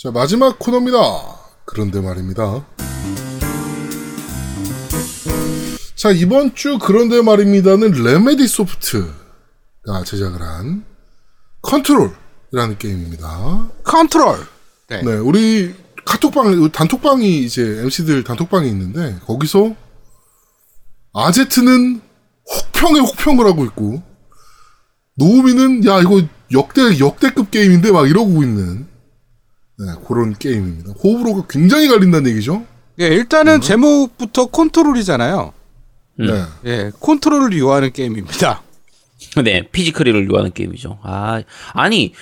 자, 마지막 코너입니다. 그런데 말입니다. 자, 이번 주 그런데 말입니다는 레메디 소프트가 제작을 한 컨트롤이라는 게임입니다. 컨트롤. 네. 우리 카톡방, 단톡방이 이제 MC들 단톡방이 있는데, 거기서 아제트는 혹평에 혹평을 하고 있고, 노우미는, 야, 이거 역대, 역대급 게임인데 막 이러고 있는, 네, 그런 게임입니다. 호불호가 굉장히 갈린다는 얘기죠? 예, 일단은 제목부터 컨트롤이잖아요. 네. 예, 컨트롤을 요하는 게임입니다. 네, 피지컬을 요하는 게임이죠. 아, 아니,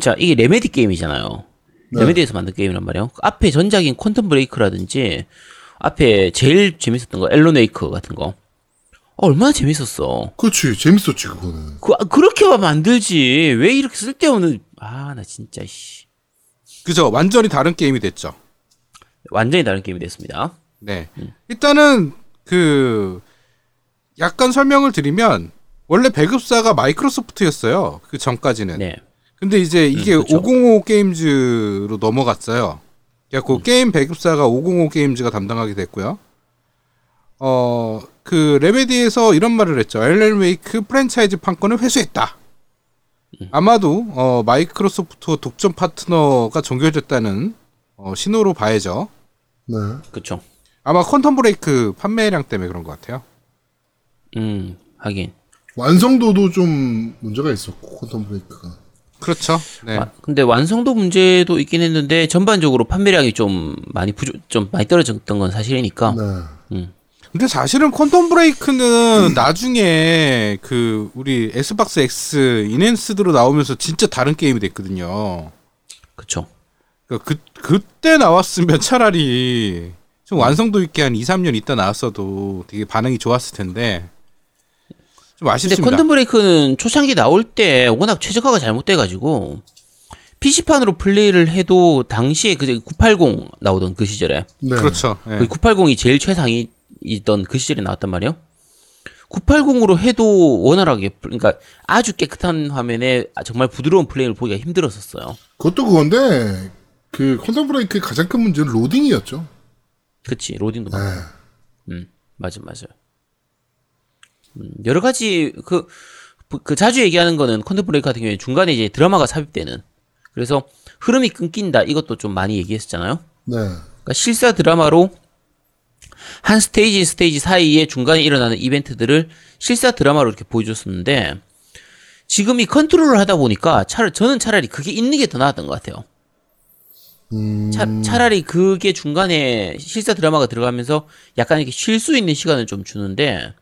자, 이게 레메디 게임이잖아요. 네. 레메디에서 만든 게임이란 말이에요. 앞에 전작인 퀀텀 브레이크라든지, 앞에 제일 재밌었던 거, 앨런웨이크 같은 거. 어, 얼마나 재밌었어. 그렇지. 재밌었지, 그거는. 그, 아, 그렇게만 만들지. 왜 이렇게 쓸데없는, 아, 나 진짜, 씨. 그죠? 완전히 다른 게임이 됐죠. 완전히 다른 게임이 됐습니다. 네. 일단은 그 약간 설명을 드리면 원래 배급사가 마이크로소프트였어요. 그 전까지는. 네. 근데 이제 이게 음, 그쵸. 505 게임즈로 넘어갔어요. 그래갖고 음. 게임 배급사가 505 게임즈가 담당하게 됐고요. 어, 그 레메디에서 이런 말을 했죠. 엘렌 웨이크 프랜차이즈 판권을 회수했다. 음. 아마도 어, 마이크로소프트 독점 파트너가 종결됐다는 어, 신호로 봐야죠. 네. 그쵸. 아마 퀀텀 브레이크 판매량 때문에 그런 것 같아요. 음, 하긴. 완성도도 좀 문제가 있었고, 퀀텀 브레이크가. 그렇죠. 네. 아, 근데 완성도 문제도 있긴 했는데, 전반적으로 판매량이 좀 많이 부족, 좀 많이 떨어졌던 건 사실이니까. 네. 근데 사실은 퀀텀 브레이크는 나중에 그 우리 Xbox X Enhanced로 나오면서 진짜 다른 게임이 됐거든요. 그쵸. 그, 그 그때 나왔으면 차라리 좀 완성도 있게 한 2, 3년 있다 나왔어도 되게 반응이 좋았을 텐데 좀 근데 아쉽습니다. 퀀텀 브레이크는 초창기 나올 때 워낙 최적화가 잘못돼가지고, PC판으로 플레이를 해도 당시에 그 980 나오던 그 시절에, 네. 그렇죠. 예. 그 980이 제일 최상 이 있던 그 시절에 나왔단 말이에요. 980으로 해도 원활하게, 그러니까 아주 깨끗한 화면에 정말 부드러운 플레이를 보기가 힘들었었어요. 그것도 그건데, 그 퀀텀 브레이크의 가장 큰 문제는 로딩이었죠. 그치, 로딩도 네. 많고. 음, 맞아, 맞아. 음, 여러 가지, 그, 그- 그 자주 얘기하는 거는 퀀텀 브레이크 같은 경우에 중간에 이제 드라마가 삽입되는. 그래서 흐름이 끊긴다. 이것도 좀 많이 얘기했었잖아요. 네. 그러니까 실사 드라마로 한 스테이지 스테이지 사이에 중간에 일어나는 이벤트들을 실사 드라마로 이렇게 보여줬었는데 지금 이 컨트롤을 하다 보니까 차라리 저는 차라리 그게 있는 게 더 나았던 것 같아요. 음, 차, 차라리 그게 중간에 실사 드라마가 들어가면서 약간 이렇게 쉴 수 있는 시간을 좀 주는데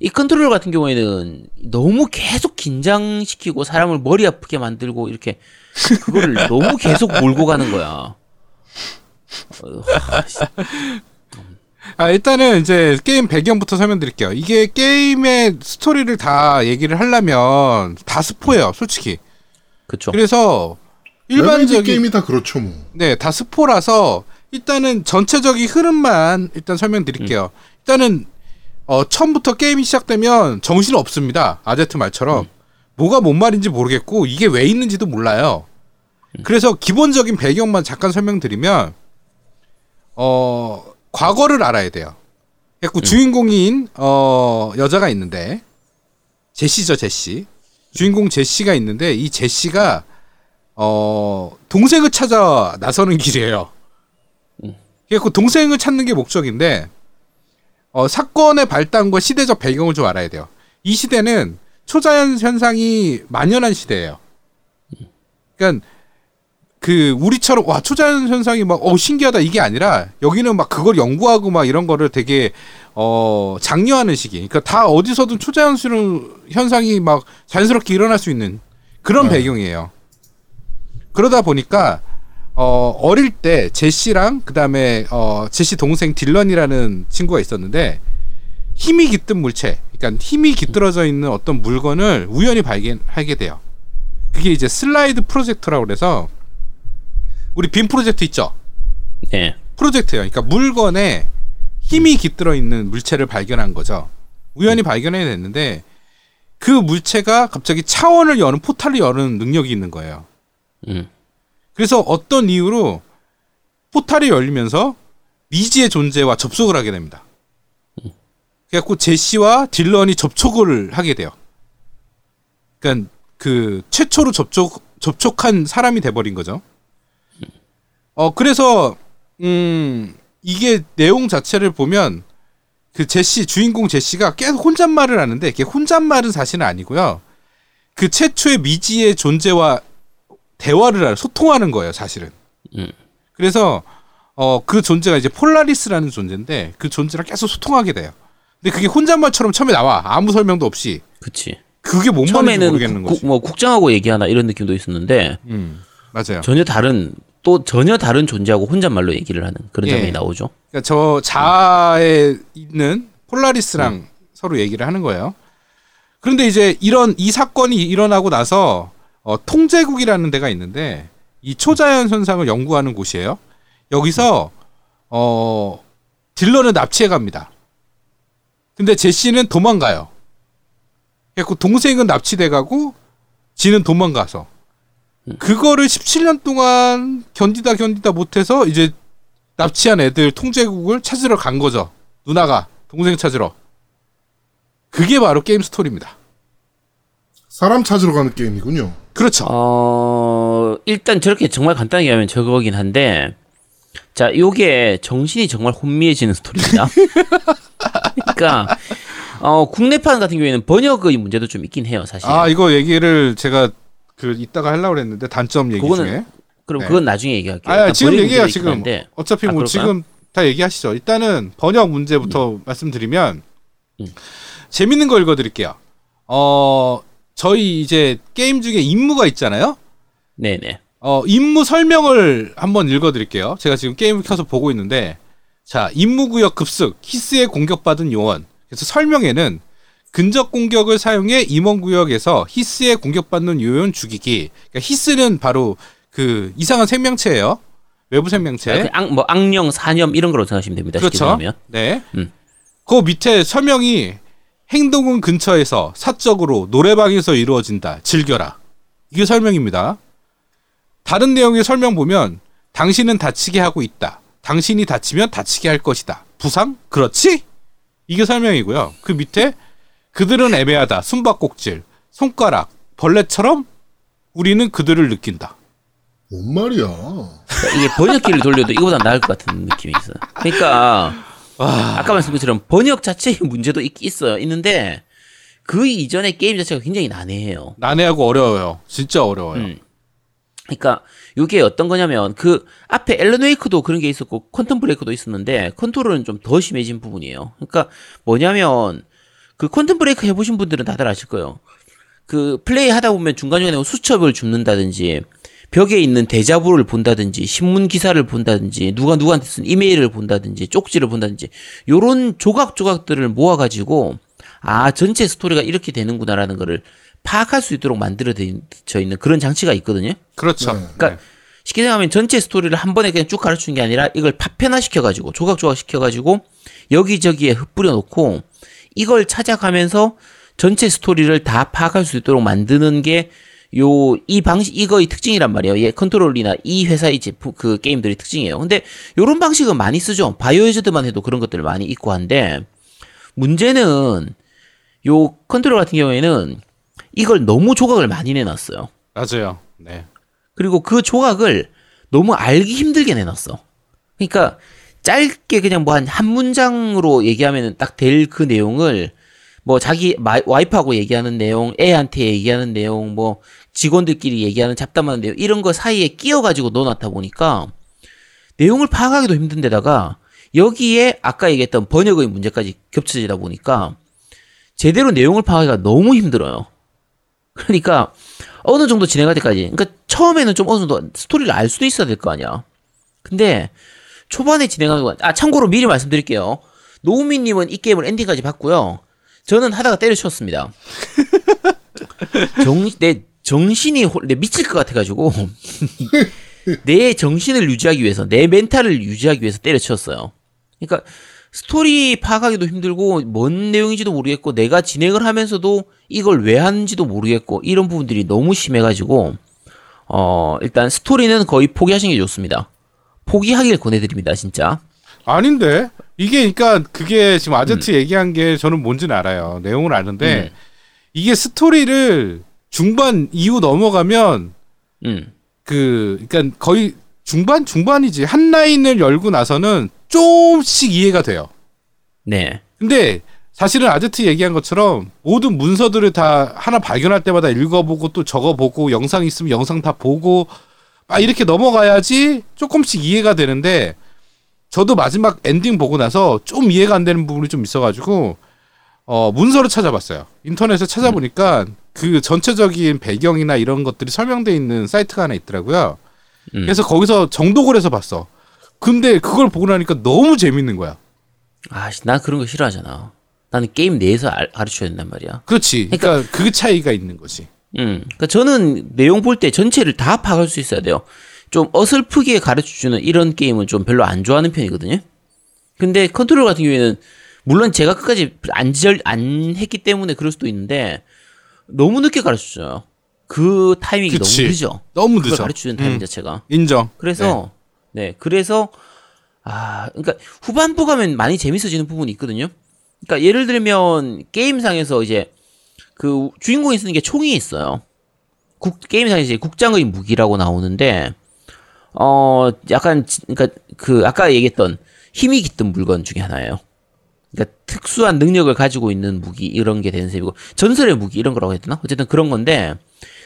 이 컨트롤 같은 경우에는 너무 계속 긴장시키고 사람을 머리 아프게 만들고 이렇게 그거를 너무 계속 몰고 가는 거야. 어, 아, 일단은 이제 게임 배경부터 설명드릴게요. 이게 게임의 스토리를 다 얘기를 하려면 다 스포예요, 솔직히. 그쵸. 그래서 일반적인 게임이 다 그렇죠, 뭐. 네, 다 스포라서 일단은 전체적인 흐름만 일단 설명드릴게요. 일단은 어, 처음부터 게임이 시작되면 정신 없습니다. 아제트 말처럼 뭐가 뭔 말인지 모르겠고 이게 왜 있는지도 몰라요. 그래서 기본적인 배경만 잠깐 설명드리면 어 과거를 알아야 돼요. 그래갖고 주인공인 어 여자가 있는데 제시죠 제시 주인공 제시가 있는데 이 제시가 어 동생을 찾아 나서는 길이에요. 그래갖고 동생을 찾는 게 목적인데 어 사건의 발단과 시대적 배경을 좀 알아야 돼요. 이 시대는 초자연 현상이 만연한 시대예요. 그러니까 그 우리처럼 와 초자연 현상이 막 어 신기하다 이게 아니라 여기는 막 그걸 연구하고 막 이런 거를 되게 어 장려하는 시기. 그러니까 다 어디서든 초자연 현상이 막 자연스럽게 일어날 수 있는 그런 네. 배경이에요. 그러다 보니까 어 어릴 때 제시랑 그다음에 어 제시 동생 딜런이라는 친구가 있었는데 힘이 깃든 물체, 그러니까 힘이 깃들어져 있는 어떤 물건을 우연히 발견하게 돼요. 그게 이제 슬라이드 프로젝터라고 그래서 우리 빔 프로젝트 있죠? 네. 프로젝트예요. 그러니까 물건에 힘이 깃들어 있는 물체를 발견한 거죠. 우연히 발견해 냈는데 그 물체가 갑자기 차원을 여는 포탈을 여는 능력이 있는 거예요. 음. 그래서 어떤 이유로 포탈이 열리면서 미지의 존재와 접속을 하게 됩니다. 그래갖고 제시와 딜런이 접촉을 하게 돼요. 그러니까 그 최초로 접촉 접촉한 사람이 돼버린 거죠. 어 그래서 음 이게 내용 자체를 보면 그 제시 주인공 제시가 계속 혼잣말을 하는데 이게 혼잣말은 사실은 아니고요. 그 최초의 미지의 존재와 대화를 하- 소통하는 거예요, 사실은. 음. 그래서 어 그 존재가 이제 폴라리스라는 존재인데 그 존재랑 계속 소통하게 돼요. 근데 그게 혼잣말처럼 처음에 나와 아무 설명도 없이 그치. 그게 뭔 말인지 처음에는 모르겠는 국, 거지. 국- 뭐 국장하고 얘기하나 이런 느낌도 있었는데 음 맞아요. 전혀 다른 또 전혀 다른 존재하고 혼잣말로 얘기를 하는 그런 예. 장면이 나오죠. 그러니까 저 자아에 있는 폴라리스랑 서로 얘기를 하는 거예요. 그런데 이제 이런 이 사건이 일어나고 나서 어, 통제국이라는 데가 있는데 이 초자연 현상을 연구하는 곳이에요. 여기서 어 딜러는 납치해 갑니다. 근데 제시는 도망가요. 그래고 동생은 납치돼 가고 지는 도망가서 그거를 17년 동안 견디다 견디다 못해서 이제 납치한 애들 통제국을 찾으러 간 거죠. 누나가 동생 찾으러. 그게 바로 게임 스토리입니다. 사람 찾으러 가는 게임이군요. 그렇죠. 어, 일단 저렇게 정말 간단하게 하면 저거긴 한데, 자, 요게 정신이 정말 혼미해지는 스토리입니다. 그러니까, 어, 국내판 같은 경우에는 번역의 문제도 좀 있긴 해요, 사실. 아 이거 얘기를 제가 그 이따가 하려고 그랬는데 단점 얘기 그거는 중에. 그럼 네. 그건 나중에 얘기할게요. 아 지금 얘기해요 있긴 지금. 한데, 어차피 아, 뭐 그럴까요? 지금 다 얘기하시죠. 일단은 번역 문제부터 말씀드리면 음. 재밌는 거 읽어 드릴게요. 어 저희 이제 게임 중에 임무가 있잖아요. 네 네. 어, 임무 설명을 한번 읽어 드릴게요. 제가 지금 게임을 켜서 보고 있는데, 자, 임무 구역 급습, 히스에 공격받은 요원. 그래서 설명에는 근접 공격을 사용해 임원 구역에서 히스에 공격받는 요원 죽이기. 그러니까 히스는 바로 그 이상한 생명체예요. 외부 생명체. 그 악, 뭐 악령, 사념 이런 거로 생각하시면 됩니다. 그렇죠. 네. 음. 그 밑에 설명이 행동은 근처에서 사적으로 노래방에서 이루어진다. 즐겨라. 이게 설명입니다. 다른 내용의 설명 보면 당신은 다치게 하고 있다. 당신이 다치면 다치게 할 것이다. 부상? 그렇지? 이게 설명이고요. 그 밑에 그들은 애매하다. 숨바꼭질, 손가락, 벌레처럼 우리는 그들을 느낀다. 뭔 말이야? 그러니까 이게 번역기를 돌려도 이거보다 나을 것 같은 느낌이 있어요. 그러니까 아까 말씀드린 것처럼 번역 자체의 문제도 있, 있어요. 있는데 그 이전에 게임 자체가 굉장히 난해해요. 난해하고 어려워요. 진짜 어려워요. 음. 그러니까 이게 어떤 거냐면 그 앞에 앨런 웨이크도 그런 게 있었고 퀀텀 브레이크도 있었는데 컨트롤은 좀 더 심해진 부분이에요. 그러니까 뭐냐면 그 퀀텀 브레이크 해보신 분들은 다들 아실 거예요. 그 플레이 하다 보면 중간중간에 뭐 수첩을 줍는다든지 벽에 있는 대자보를 본다든지 신문 기사를 본다든지 누가 누구한테 쓴 이메일을 본다든지 쪽지를 본다든지 요런 조각조각들을 모아 가지고 아 전체 스토리가 이렇게 되는구나라는 거를 파악할 수 있도록 만들어져 있는 그런 장치가 있거든요. 그렇죠. 네. 그러니까 쉽게 생각하면 전체 스토리를 한 번에 그냥 쭉 가르치는 게 아니라 이걸 파편화 시켜가지고 조각조각 시켜가지고 여기저기에 흩뿌려 놓고 이걸 찾아가면서 전체 스토리를 다 파악할 수 있도록 만드는 게 요 이 방식 이거의 특징이란 말이에요. 예, 컨트롤이나 이 회사의 제품 그 게임들의 특징이에요. 근데 요런 방식은 많이 쓰죠. 바이오해저드만 해도 그런 것들을 많이 있고 한데 문제는 요 컨트롤 같은 경우에는 이걸 너무 조각을 많이 내놨어요. 맞아요. 네. 그리고 그 조각을 너무 알기 힘들게 내놨어. 그러니까 짧게 그냥 뭐 한 한 문장으로 얘기하면 딱 될 그 내용을 뭐 자기 마- 와이프하고 얘기하는 내용, 애한테 얘기하는 내용, 뭐 직원들끼리 얘기하는 잡담하는 내용 이런 거 사이에 끼어가지고 넣어놨다 보니까 내용을 파악하기도 힘든데다가 여기에 아까 얘기했던 번역의 문제까지 겹쳐지다 보니까 제대로 내용을 파악하기가 너무 힘들어요. 그러니까 어느 정도 진행할 때까지 그러니까 처음에는 좀 어느 정도 스토리를 알 수도 있어야 될 거 아니야. 근데 초반에 진행하는 건, 아, 참고로 미리 말씀드릴게요. 노우미님은 이 게임을 엔딩까지 봤고요. 저는 하다가 때려쳤습니다. 정, 내 정신이, 홀- 내 미칠 것 같아가지고, 내 정신을 유지하기 위해서, 내 멘탈을 유지하기 위해서 때려쳤어요. 그러니까, 스토리 파악하기도 힘들고, 뭔 내용인지도 모르겠고, 내가 진행을 하면서도 이걸 왜 하는지도 모르겠고, 이런 부분들이 너무 심해가지고, 어, 일단 스토리는 거의 포기하시는 게 좋습니다. 포기하길 권해드립니다, 진짜. 아닌데 이게 그러니까 그게 지금 아제트 얘기한 게 저는 뭔지는 알아요. 내용을 아는데 음. 이게 스토리를 중반 이후 넘어가면 음, 그 그러니까 거의 중반 중반이지 한 라인을 열고 나서는 조금씩 이해가 돼요. 네. 근데 사실은 아제트 얘기한 것처럼 모든 문서들을 다 하나 발견할 때마다 읽어보고 또 적어보고 영상 있으면 영상 다 보고 아 이렇게 넘어가야지 조금씩 이해가 되는데 저도 마지막 엔딩 보고 나서 좀 이해가 안 되는 부분이 좀 있어가지고 어 문서를 찾아봤어요 인터넷에 찾아보니까 그 전체적인 배경이나 이런 것들이 설명돼 있는 사이트가 하나 있더라고요 음. 그래서 거기서 정독을 해서 봤어 근데 그걸 보고 나니까 너무 재밌는 거야 아, 씨, 난 그런 거 싫어하잖아. 나는 게임 내에서 알- 가르쳐야 된단 말이야. 그렇지. 그러니까, 그 차이가 있는 거지. 음, 그러니까 저는 내용 볼 때 전체를 다 파악할 수 있어야 돼요. 좀 어설프게 가르쳐주는 이런 게임은 좀 별로 안 좋아하는 편이거든요. 근데 컨트롤 같은 경우에는 물론 제가 끝까지 안, 절, 안 했기 때문에 그럴 수도 있는데 너무 늦게 가르쳐줘요. 그 타이밍이 그치. 너무 늦어. 너무 늦어. 가르쳐주는 타이밍 음, 자체가. 인정. 그래서 네. 그래서 아 그러니까 후반부 가면 많이 재밌어지는 부분이 있거든요. 그러니까 예를 들면 게임상에서 이제 그 주인공이 쓰는 게 총이 있어요. 국 게임상에서 이제 국장의 무기라고 나오는데 어 약간 지- 그러니까 그 아까 얘기했던 힘이 깃든 물건 중에 하나예요. 그러니까 특수한 능력을 가지고 있는 무기 이런 게 되는 셈이고 전설의 무기 이런 거라고 되나? 어쨌든 그런 건데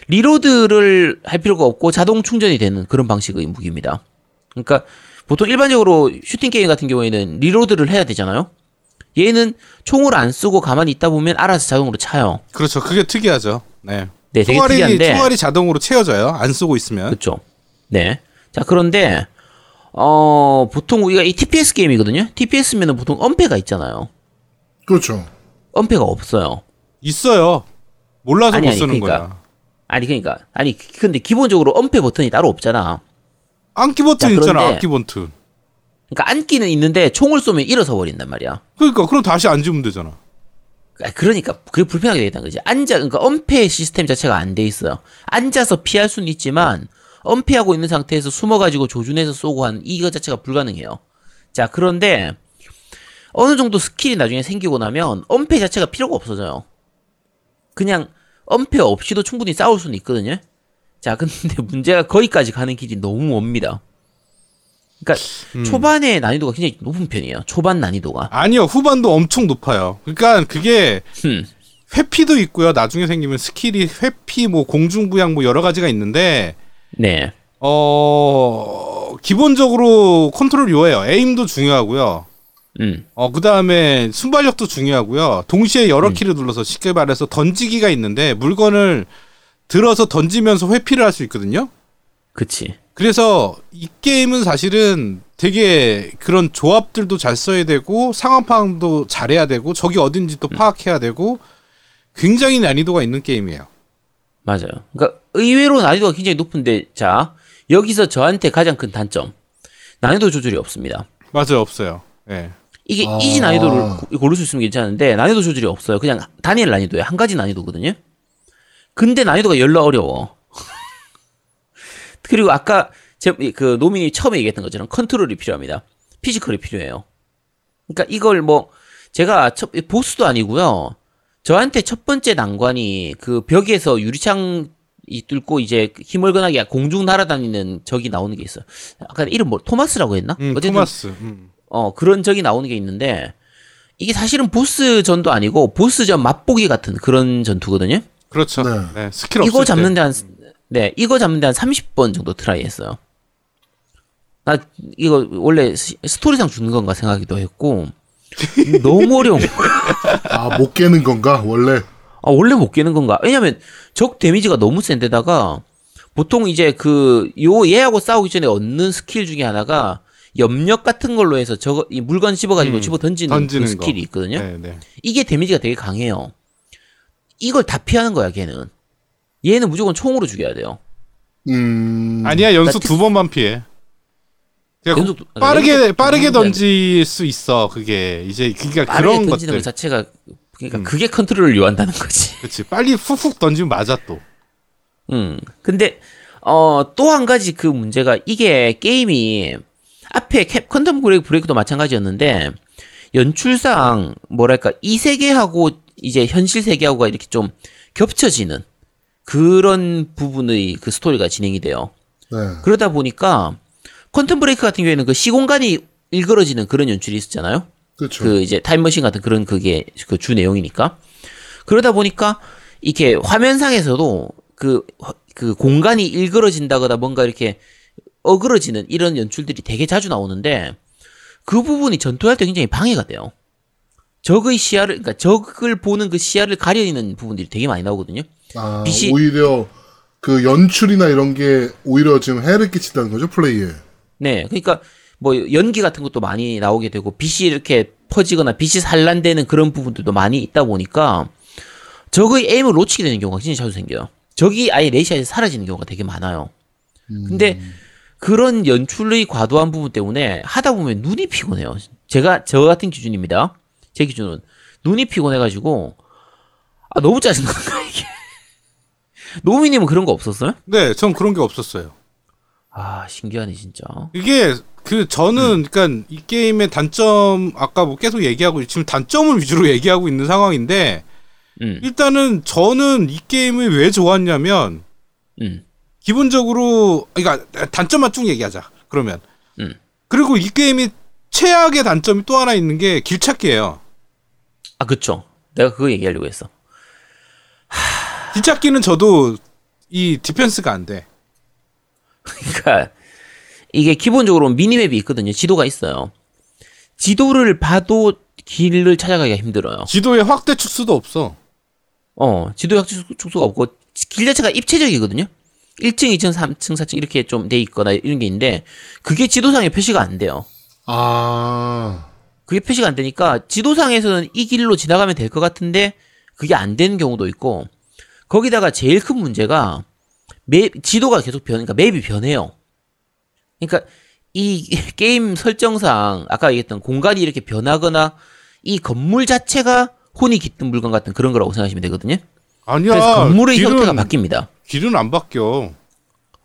리로드를 할 필요가 없고 자동 충전이 되는 그런 방식의 무기입니다. 그러니까 보통 일반적으로 슈팅 게임 같은 경우에는 리로드를 해야 되잖아요. 얘는 총을 안 쓰고 가만히 있다 보면 알아서 자동으로 차요. 그렇죠. 그게 특이하죠. 네. 네, 되게 총알이 특이한데. 총알이 자동으로 채워져요. 안 쓰고 있으면. 그렇죠. 네. 자 그런데 어 보통 우리가 이 TPS 게임이거든요. TPS면은 보통 엄폐가 있잖아요. 그렇죠. 엄폐가 없어요. 있어요. 몰라서 아니, 못 아니, 쓰는 그러니까. 거야. 아니 그러니까 아니 근데 기본적으로 엄폐 버튼이 따로 없잖아. 안기 버튼 자, 있잖아. 안기 버튼. 그러니까 안기는 있는데 총을 쏘면 일어서 버린단 말이야. 그러니까 그럼 다시 앉으면 되잖아. 아, 그러니까 그게 불편하게 되겠다는 거지. 앉아 그러니까 엄폐 시스템 자체가 안 돼 있어요. 앉아서 피할 수는 있지만 엄폐하고 있는 상태에서 숨어가지고 조준해서 쏘고 하는 이거 자체가 불가능해요. 자 그런데 어느 정도 스킬이 나중에 생기고 나면 엄폐 자체가 필요가 없어져요. 그냥 엄폐 없이도 충분히 싸울 수는 있거든요. 자 근데 문제가 거기까지 가는 길이 너무 멉니다. 그러니까 초반의 난이도가 굉장히 높은 편이에요. 초반 난이도가. 아니요. 후반도 엄청 높아요. 그러니까 그게 음. 회피도 있고요. 나중에 생기면 스킬이 회피 뭐 공중부양 뭐 여러 가지가 있는데 네. 어 기본적으로 컨트롤 요해요. 에임도 중요하고요. 음. 어, 그 다음에 순발력도 중요하고요. 동시에 여러 키를 눌러서 쉽게 말해서 던지기가 있는데 물건을 들어서 던지면서 회피를 할 수 있거든요. 그치. 그래서 이 게임은 사실은 되게 그런 조합들도 잘 써야 되고 상황 파악도 잘해야 되고 적이 어딘지 또 파악해야 되고 굉장히 난이도가 있는 게임이에요. 맞아요. 그러니까 의외로 난이도가 굉장히 높은데 자 여기서 저한테 가장 큰 단점 난이도 조절이 없습니다. 맞아요, 없어요. 예. 이게 아. 이지 난이도를 고- 고를 수 있으면 괜찮은데 난이도 조절이 없어요. 그냥 단일 난이도에 한 가지 난이도거든요. 근데 난이도가 열나 어려워. 그리고 아까 제, 그 노민이 처음에 얘기했던 것처럼 컨트롤이 필요합니다. 피지컬이 필요해요. 그러니까 이걸 뭐 제가 첫, 보스도 아니고요. 저한테 첫 번째 난관이 그 벽에서 유리창 이 뚫고 이제 힘을건하게 공중 날아다니는 적이 나오는 게 있어요. 아까 이름 뭐 토마스라고 했나? 음, 어쨌든 토마스. 음. 어, 그런 적이 나오는 게 있는데, 이게 사실은 보스전도 아니고, 보스전 맛보기 같은 그런 전투거든요? 그렇죠. 네. 네. 스킬 없을 이거 때. 잡는데 한, 네, 이거 잡는데 한 30번 정도 트라이 했어요. 나, 이거 원래 스- 스토리상 주는 건가 생각하기도 했고, 너무 어려운. 아, 못 깨는 건가, 원래? 아, 원래 못 깨는 건가? 왜냐면, 적 데미지가 너무 센데다가, 보통 이제 그, 요, 얘하고 싸우기 전에 얻는 스킬 중에 하나가, 염력 같은 걸로 해서 저거, 이 물건 집어가지고 음, 집어 던지는, 던지는 그 거. 스킬이 있거든요? 네, 네. 이게 데미지가 되게 강해요. 이걸 다 피하는 거야, 걔는. 얘는 무조건 총으로 죽여야 돼요. 음. 아니야, 특- 두 번만 피해. 연속 두- 빠르게 연속 빠르게 던질 수 있어. 그게 이제 그러니까 빠르게 그런 던지는 것들. 것 자체가, 그러니까 음. 그게 컨트롤을 요한다는 거지. 그렇지. 빨리 훅훅 던지면 맞아 또. 음. 근데, 어, 또 한 가지 그 문제가 이게 게임이 앞에 캡, 퀀텀 브레이크 브레이크도 마찬가지였는데 연출상 뭐랄까 이 세계하고 이제 현실 세계하고가 이렇게 좀 겹쳐지는 그런 부분의 그 스토리가 진행이 돼요. 네. 그러다 보니까 퀀텀 브레이크 같은 경우에는 그 시공간이 일그러지는 그런 연출이 있었잖아요. 그렇죠. 그 이제 타임머신 같은 그런 그게 그 주 내용이니까 그러다 보니까 이렇게 화면상에서도 그, 그 공간이 일그러진다거나 뭔가 이렇게 어그러지는 이런 연출들이 되게 자주 나오는데 그 부분이 전투할 때 굉장히 방해가 돼요. 적의 시야를, 그러니까 적을 보는 그 시야를 가려있는 부분들이 되게 많이 나오거든요. 아, 빛이- 오히려 그 연출이나 이런 게 오히려 지금 해를 끼친다는 거죠 플레이에. 네, 그러니까 뭐 연기 같은 것도 많이 나오게 되고 빛이 이렇게 퍼지거나 빛이 산란되는 그런 부분들도 많이 있다 보니까 적의 에임을 놓치게 되는 경우가 진짜 자주 생겨요. 적이 아예 레이시아에서 사라지는 경우가 되게 많아요. 근데 그런 연출의 과도한 부분 때문에 하다 보면 눈이 피곤해요. 제가 저 같은 기준입니다. 제 기준은 눈이 피곤해가지고 아 너무 짜증나. 노미님은 그런 거 없었어요? 네, 전 그런 게 없었어요. 아 신기하네 진짜. 이게 그 저는 그러니까 이 게임의 단점 아까 뭐 계속 얘기하고 지금 단점을 위주로 얘기하고 있는 상황인데 음, 일단은 저는 이 게임을 왜 좋았냐면 음, 기본적으로 그러니까 단점만 쭉 얘기하자. 그러면 음. 그리고 이 게임이 최악의 단점이 또 하나 있는 게 길찾기예요. 아 그쵸. 내가 그거 얘기하려고 했어. 길찾기는 저도 이 디펜스가 안 돼. 그러니까 이게 기본적으로 미니맵이 있거든요. 지도가 있어요. 지도를 봐도 길을 찾아가기가 힘들어요. 지도에 확대 축소도 없어. 어, 지도 약축 축소가 없고 길 자체가 입체적이거든요. 1층, 2층, 3층, 4층 이렇게 좀 돼 있거나 이런 게 있는데 그게 지도상에 표시가 안 돼요. 아, 그게 표시가 안 되니까 지도상에서는 이 길로 지나가면 될 것 같은데 그게 안 되는 경우도 있고 거기다가 제일 큰 문제가 맵 지도가 계속 변, 그러니까 맵이 변해요. 그러니까 이 게임 설정상 아까 얘기했던 공간이 이렇게 변하거나 이 건물 자체가 혼이 깃든 물건 같은 그런 거라고 생각하시면 되거든요. 아니야. 그래서 건물의 길은, 형태가 바뀝니다. 길은 안 바뀌어.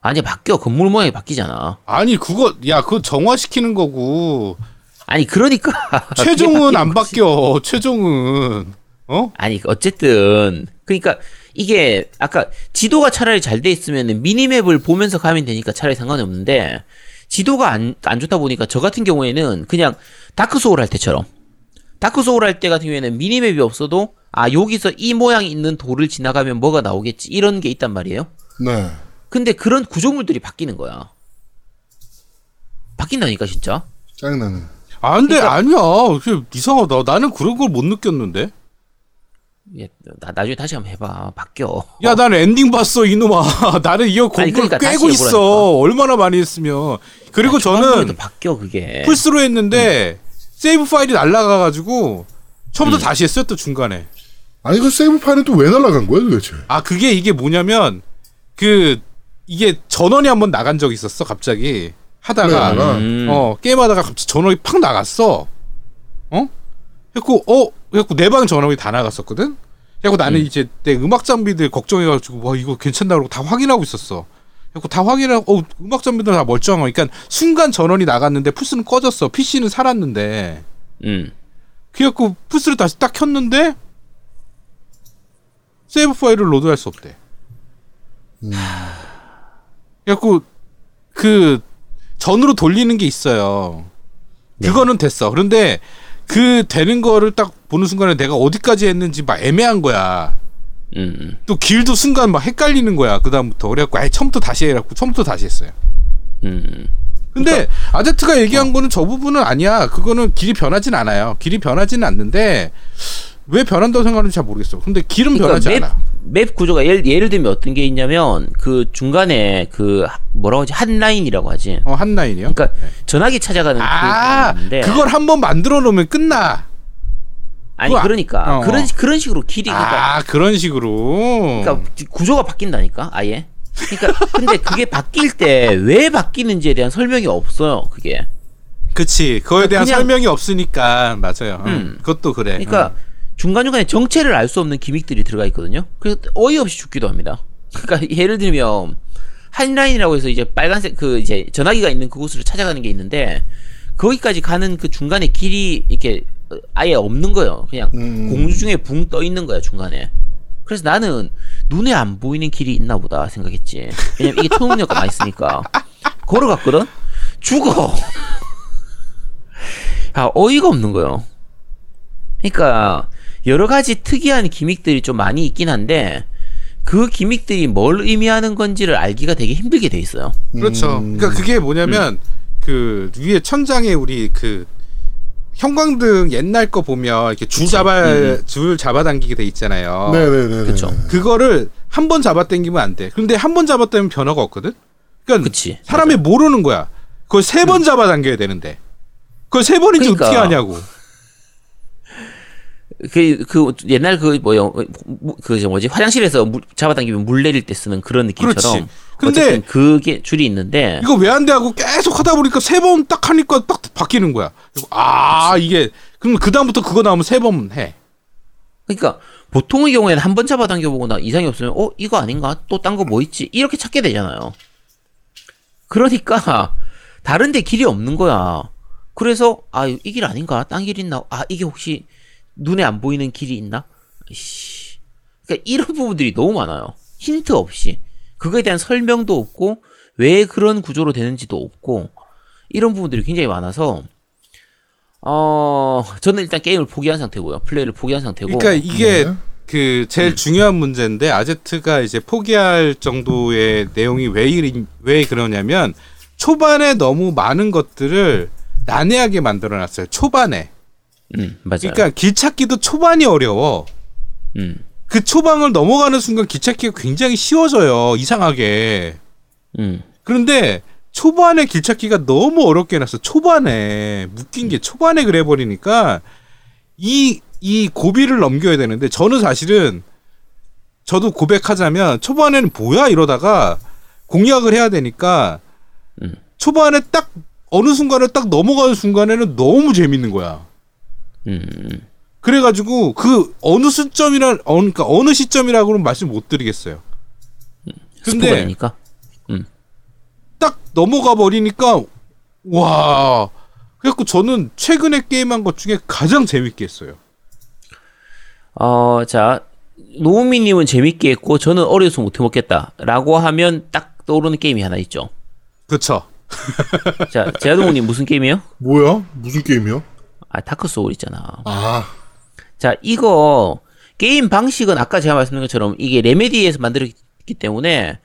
아니 바뀌어 건물 모양이 바뀌잖아. 아니 그거 야 그거 정화시키는 거고 아니 그러니까 최종은 안. 바뀌어. 최종은 어? 아니 어쨌든 그러니까 이게 아까 지도가 차라리 잘 돼 있으면 미니맵을 보면서 가면 되니까 차라리 상관이 없는데 지도가 안, 안 좋다 보니까 저 같은 경우에는 그냥 다크 소울 할 때처럼 다크 소울 할 때 같은 경우에는 미니맵이 없어도 아 여기서 이 모양이 있는 돌을 지나가면 뭐가 나오겠지 이런 게 있단 말이에요. 네. 근데 그런 구조물들이 바뀌는 거야. 바뀐다니까 진짜. 짜증나네. 아 근데 그러니까- 아니야. 이상하다. 나는 그런 걸 못 느꼈는데. 예, 나, 나중에 다시 한번 해봐. 바뀌어. 야, 난 엔딩 봤어, 이놈아. 나는 이거 공부를 그러니까 꿰고 있어. 해보라니까. 얼마나 많이 했으면. 그리고 초반부에도 저는 바뀌어 그게. 플스로 했는데 세이브 파일이 날라가가지고 처음부터 다시 했어요, 또 중간에. 아니 그 세이브 파일은 또 왜 날라간 거야 도대체? 아, 그게 이게 뭐냐면 그 이게 전원이 한번 나간 적이 있었어, 갑자기. 하다가. 알아. 음. 어, 게임하다가 갑자기 전원이 팍 나갔어. 어? 했고, 어? 했고, 내 방 전원이 다 나갔었거든? 그래고 나는 이제 내 음악 장비들 걱정해가지고, 와, 이거 괜찮나? 그러고 다 확인하고 있었어. 그래고 다 확인하고, 어, 음악 장비들 다 멀쩡한 거. 그러니까 순간 전원이 나갔는데 플스는 꺼졌어. PC는 살았는데. 음. 그래갖고 플스를 다시 딱 켰는데, 세이브 파일을 로드할 수 없대. 그래갖고, 그, 전으로 돌리는 게 있어요. 그거는 됐어. 그런데 그 되는 거를 딱 보는 순간에 내가 어디까지 했는지 막 애매한 거야. 음, 음. 또 길도 순간 막 헷갈리는 거야. 그 다음부터. 그래갖고 아예 처음부터 다시 해갖고 처음부터 다시 했어요. 음. 근데 아제트가 얘기한 거는 저 부분은 아니야. 그거는 길이 변하진 않아요. 길이 변하지는 않는데 왜 변한다고 생각하는지 잘 모르겠어. 근데 길은 그러니까 변하지 맵, 않아. 맵 구조가 예를, 예를 들면 어떤 게 있냐면 그 중간에 그 하- 뭐라고 하지 한 라인이라고 하지. 어, 한 라인이요? 그러니까 전화기 찾아가는 아, 그 있는데 그걸 한번 만들어 놓으면 끝나. 아니 아- 그러니까 어. 그런 그런 식으로 길이 그러니까, 아, 그런 식으로. 그러니까 구조가 바뀐다니까 아예. 그러니까 근데 그게 바뀔 때 왜 바뀌는지에 대한 설명이 없어요. 그게. 그치. 그거에 대한 그냥- 설명이 없으니까, 맞아요. 음, 음. 그것도 그래. 그러니까 중간중간에 정체를 알 수 없는 기믹들이 들어가 있거든요. 그래서 어이없이 죽기도 합니다. 그러니까 예를 들면 한라인이라고 해서 이제 빨간색 그 이제 전화기가 있는 그곳으로 찾아가는 게 있는데 거기까지 가는 그 중간에 길이 이렇게 아예 없는 거예요. 그냥 음. 공중 중에 붕 떠 있는 거야 중간에. 그래서 나는 눈에 안 보이는 길이 있나 보다 생각했지. 왜냐면 이게 초능력가 나 있으니까. 걸어갔거든? 죽어! 아, 어이가 없는 거예요. 그러니까, 여러 가지 특이한 기믹들이 좀 많이 있긴 한데, 그 기믹들이 뭘 의미하는 건지를 알기가 되게 힘들게 돼 있어요. 그렇죠. 음. 그러니까 그게 뭐냐면 그 위에 천장에 우리 그 형광등 옛날 거 보면 이렇게 줄 잡아 줄 잡아당기게 돼 있잖아요. 네네네. 그쵸. 그거를 한 번 잡아당기면 안 돼. 근데 한 번 잡아당기면 변화가 없거든. 그러니까 그치. 사람이 모르는 거야. 그걸 세 번 잡아당겨야 되는데. 그걸 세 번인지 그러니까. 어떻게 하냐고. 그, 그, 옛날 그, 뭐요, 그, 저 뭐지, 화장실에서 물, 잡아당기면 물 내릴 때 쓰는 그런 느낌처럼. 그렇지. 근데 어쨌든 그게 줄이 있는데, 이거 왜 안 돼 하고 계속 하다 보니까 세 번 딱 하니까 딱 바뀌는 거야. 아 이게 그럼 그 다음부터 그거 나오면 세 번 해. 그러니까 보통의 경우에는 한 번 잡아당겨 보고 나 이상이 없으면 어 이거 아닌가 또 딴 거 뭐 있지 이렇게 찾게 되잖아요. 그러니까 다른데 길이 없는 거야. 그래서 아 이 길 아닌가 딴 길 있나 아 이게 혹시 눈에 안 보이는 길이 있나? 씨. 그러니까 이런 부분들이 너무 많아요. 힌트 없이 그거에 대한 설명도 없고 왜 그런 구조로 되는지도 없고 이런 부분들이 굉장히 많아서 어 저는 일단 게임을 포기한 상태고요. 플레이를 포기한 상태고. 그러니까 이게 네. 그 제일 중요한 문제인데 아제트가 이제 포기할 정도의 내용이 왜, 이리, 왜 그러냐면 초반에 너무 많은 것들을 난해하게 만들어 놨어요. 초반에. 음 맞아요. 그러니까 길 찾기도 초반이 어려워. 음. 그 초반을 넘어가는 순간 길 찾기가 굉장히 쉬워져요. 이상하게. 음. 그런데 초반에 길 찾기가 너무 어렵게 해놨어. 초반에 묶인 게 초반에 그래 버리니까 이 이 고비를 넘겨야 되는데 저는 사실은 저도 고백하자면 초반에는 뭐야 이러다가 공략을 해야 되니까 음. 초반에 딱 어느 순간에 딱 넘어가는 순간에는 너무 재밌는 거야. 음. 그래가지고 그 어느 시점이라 어, 그러니까 어느 시점이라고는 말씀 못 드리겠어요. 근데 스포가니까. 딱 넘어가 버리니까 와 그래갖고 저는 최근에 게임한 것 중에 가장 재밌게 했어요. 어, 자, 노우미님은 재밌게 했고, 저는 어려서 못 해먹겠다 라고 하면 딱 떠오르는 게임이 하나 있죠. 그쵸? 자, 제아동우님 무슨 게임이에요? 뭐야? 무슨 게임이야? 아, 다크 소울 있잖아. 아, 자, 이거 게임 방식은 아까 제가 말씀드린 것처럼 이게 레메디에서 만들었기 때문에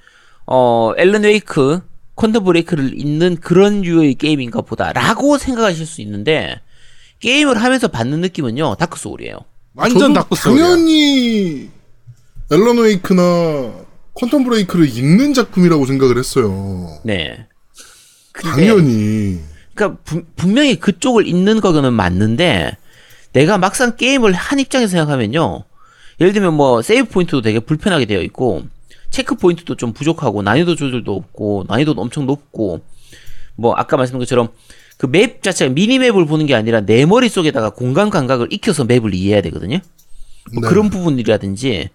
어, 앨런 웨이크, 퀀텀 브레이크를 잇는 그런 류의 게임인가 보다라고 생각하실 수 있는데 게임을 하면서 받는 느낌은요. 다크 소울이에요. 완전 다크 소울이야. 당연히 앨런 웨이크나 퀀텀 브레이크를 읽는 작품이라고 생각을 했어요. 네. 근데 당연히. 그러니까 분- 분명히 그쪽을 잇는 거는 맞는데 내가 막상 게임을 한 입장에서 생각하면요. 예를 들면 뭐 세이브 포인트도 되게 불편하게 되어 있고 체크 포인트도 좀 부족하고 난이도 조절도 없고 난이도도 엄청 높고 뭐 아까 말씀드린 것처럼 그 맵 자체가 미니맵을 보는 게 아니라 내 머릿속에다가 공간 감각을 익혀서 맵을 이해해야 되거든요. 뭐 네. 그런 부분이라든지